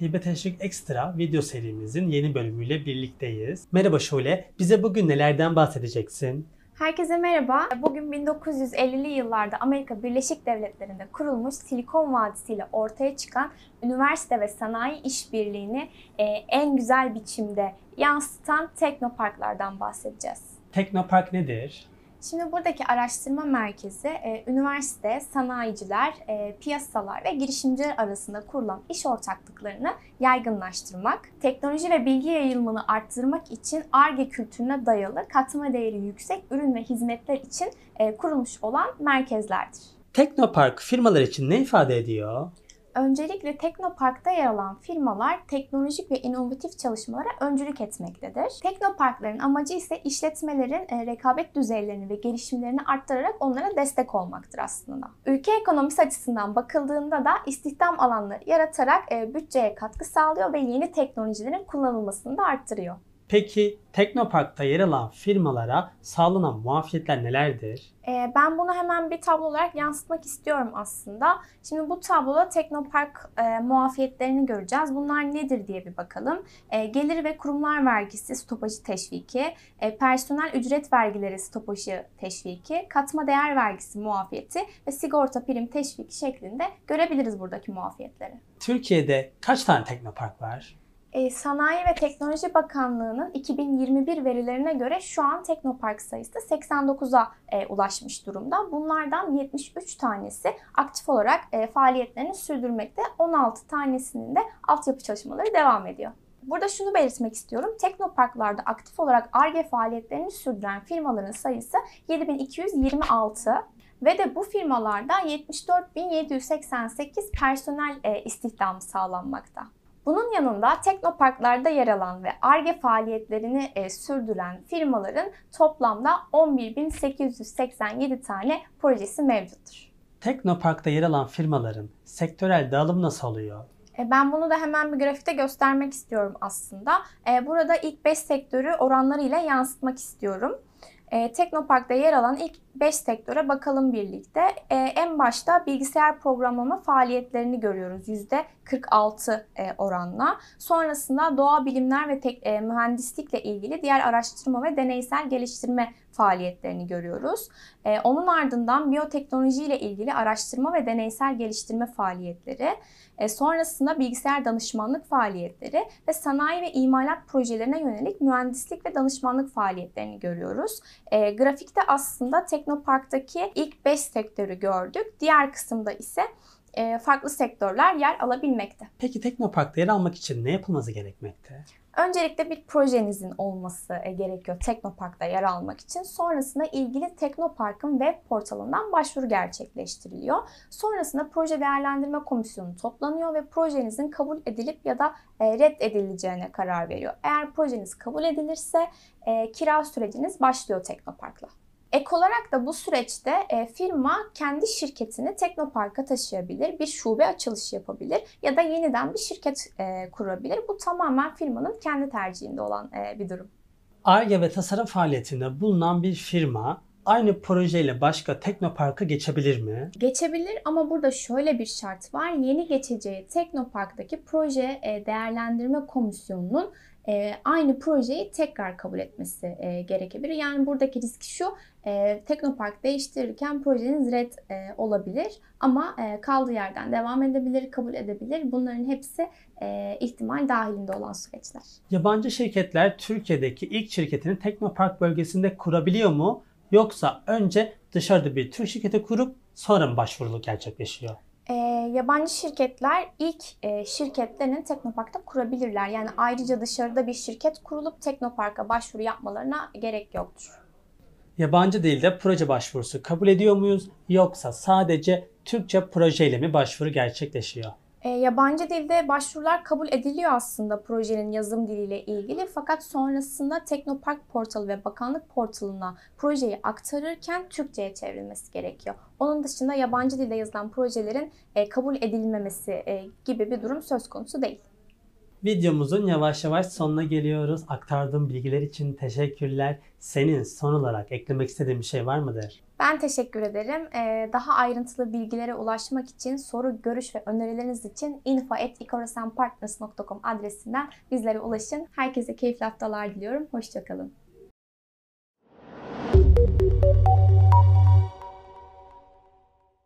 Hibe Teşvik Ekstra video serimizin yeni bölümüyle birlikteyiz. Merhaba Şule, bize bugün nelerden bahsedeceksin? Herkese merhaba. Bugün 1950'li yıllarda Amerika Birleşik Devletleri'nde kurulmuş Silikon Vadisi ile ortaya çıkan üniversite ve sanayi işbirliğini e, en güzel biçimde yansıtan teknoparklardan bahsedeceğiz. Teknopark nedir? Şimdi buradaki araştırma merkezi e, üniversite, sanayiciler, e, piyasalar ve girişimciler arasında kurulan iş ortaklıklarını yaygınlaştırmak, teknoloji ve bilgi yayılımını arttırmak için ARGE kültürüne dayalı katma değeri yüksek ürün ve hizmetler için e, kurulmuş olan merkezlerdir. Teknopark firmalar için ne ifade ediyor? Öncelikle Teknopark'ta yer alan firmalar teknolojik ve inovatif çalışmalara öncülük etmektedir. Teknoparkların amacı ise işletmelerin e, rekabet düzeylerini ve gelişimlerini arttırarak onlara destek olmaktır aslında. Ülke ekonomisi açısından bakıldığında da istihdam alanları yaratarak e, bütçeye katkı sağlıyor ve yeni teknolojilerin kullanılmasını da arttırıyor. Peki Teknopark'ta yer alan firmalara sağlanan muafiyetler nelerdir? Ee, ben bunu hemen bir tablo olarak yansıtmak istiyorum aslında. Şimdi bu tabloda Teknopark e, muafiyetlerini göreceğiz. Bunlar nedir diye bir bakalım. E, gelir ve kurumlar vergisi stopajı teşviki, e, personel ücret vergileri stopajı teşviki, katma değer vergisi muafiyeti ve sigorta prim teşviki şeklinde görebiliriz buradaki muafiyetleri. Türkiye'de kaç tane Teknopark var? E, Sanayi ve Teknoloji Bakanlığı'nın 2021 verilerine göre şu an Teknopark sayısı 89'a e, ulaşmış durumda. Bunlardan 73 tanesi aktif olarak e, faaliyetlerini sürdürmekte. 16 tanesinin de altyapı çalışmaları devam ediyor. Burada şunu belirtmek istiyorum. Teknoparklarda aktif olarak ARGE faaliyetlerini sürdüren firmaların sayısı 7226 ve de bu firmalarda 74.788 personel e, istihdamı sağlanmakta. Bunun yanında teknoparklarda yer alan ve ARGE faaliyetlerini e, sürdüren firmaların toplamda 11.887 tane projesi mevcuttur. Teknopark'ta yer alan firmaların sektörel dağılımı nasıl oluyor? E, ben bunu da hemen bir grafikte göstermek istiyorum aslında. E, burada ilk 5 sektörü oranlarıyla yansıtmak istiyorum. E, Teknopark'ta yer alan ilk 5 sektöre bakalım birlikte. E, en başta bilgisayar programlama faaliyetlerini görüyoruz %46 e, oranla. Sonrasında doğa bilimler ve tek, e, mühendislikle ilgili diğer araştırma ve deneysel geliştirme faaliyetlerini görüyoruz. E, onun ardından biyoteknoloji ile ilgili araştırma ve deneysel geliştirme faaliyetleri, e, sonrasında bilgisayar danışmanlık faaliyetleri ve sanayi ve imalat projelerine yönelik mühendislik ve danışmanlık faaliyetlerini görüyoruz. E, grafikte aslında Teknopark'taki ilk 5 sektörü gördük. Diğer kısımda ise e, farklı sektörler yer alabilmekte. Peki Teknopark'ta yer almak için ne yapılması gerekmekte? Öncelikle bir projenizin olması e, gerekiyor Teknopark'ta yer almak için. Sonrasında ilgili Teknopark'ın web portalından başvuru gerçekleştiriliyor. Sonrasında proje değerlendirme komisyonu toplanıyor ve projenizin kabul edilip ya da e, reddedileceğine karar veriyor. Eğer projeniz kabul edilirse e, kira süreciniz başlıyor Teknopark'la. Ek olarak da bu süreçte e, firma kendi şirketini Teknopark'a taşıyabilir, bir şube açılışı yapabilir ya da yeniden bir şirket e, kurabilir. Bu tamamen firmanın kendi tercihinde olan e, bir durum. ARGE ve tasarım faaliyetinde bulunan bir firma aynı projeyle başka Teknopark'a geçebilir mi? Geçebilir ama burada şöyle bir şart var. Yeni geçeceği Teknopark'taki proje değerlendirme komisyonunun e, aynı projeyi tekrar kabul etmesi e, gerekebilir. Yani buradaki risk şu, e, Teknopark değiştirirken projeniz red e, olabilir ama e, kaldığı yerden devam edebilir, kabul edebilir. Bunların hepsi e, ihtimal dahilinde olan süreçler. Yabancı şirketler Türkiye'deki ilk şirketini Teknopark bölgesinde kurabiliyor mu? Yoksa önce dışarıda bir Türk şirketi kurup sonra mı başvuruluk gerçekleşiyor? E, yabancı şirketler ilk e, şirketlerini Teknopark'ta kurabilirler. Yani ayrıca dışarıda bir şirket kurulup Teknopark'a başvuru yapmalarına gerek yoktur. Yabancı dilde proje başvurusu kabul ediyor muyuz yoksa sadece Türkçe projeyle mi başvuru gerçekleşiyor? E, yabancı dilde başvurular kabul ediliyor aslında projenin yazım diliyle ilgili. Fakat sonrasında Teknopark portalı ve bakanlık portalına projeyi aktarırken Türkçe'ye çevrilmesi gerekiyor. Onun dışında yabancı dilde yazılan projelerin e, kabul edilmemesi e, gibi bir durum söz konusu değil. Videomuzun yavaş yavaş sonuna geliyoruz. Aktardığım bilgiler için teşekkürler. Senin son olarak eklemek istediğin bir şey var mıdır? Ben teşekkür ederim. Ee, daha ayrıntılı bilgilere ulaşmak için soru, görüş ve önerileriniz için info.ikorasanpartners.com adresinden bizlere ulaşın. Herkese keyifli haftalar diliyorum. Hoşçakalın.